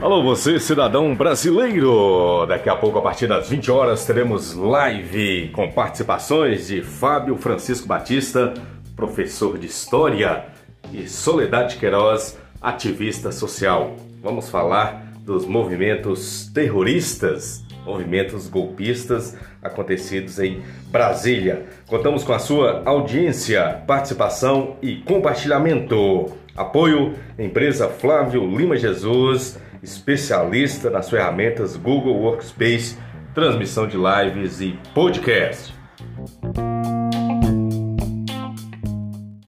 Alô, você, cidadão brasileiro! Daqui a pouco, a partir das 20 horas, teremos live com participações de Fábio Francisco Batista, professor de História, e Soledade Queiroz, ativista social. Vamos falar dos movimentos terroristas, movimentos golpistas acontecidos em Brasília. Contamos com a sua audiência, participação e compartilhamento. Apoio empresa Flávio Lima Jesus especialista nas ferramentas Google Workspace, transmissão de lives e podcast.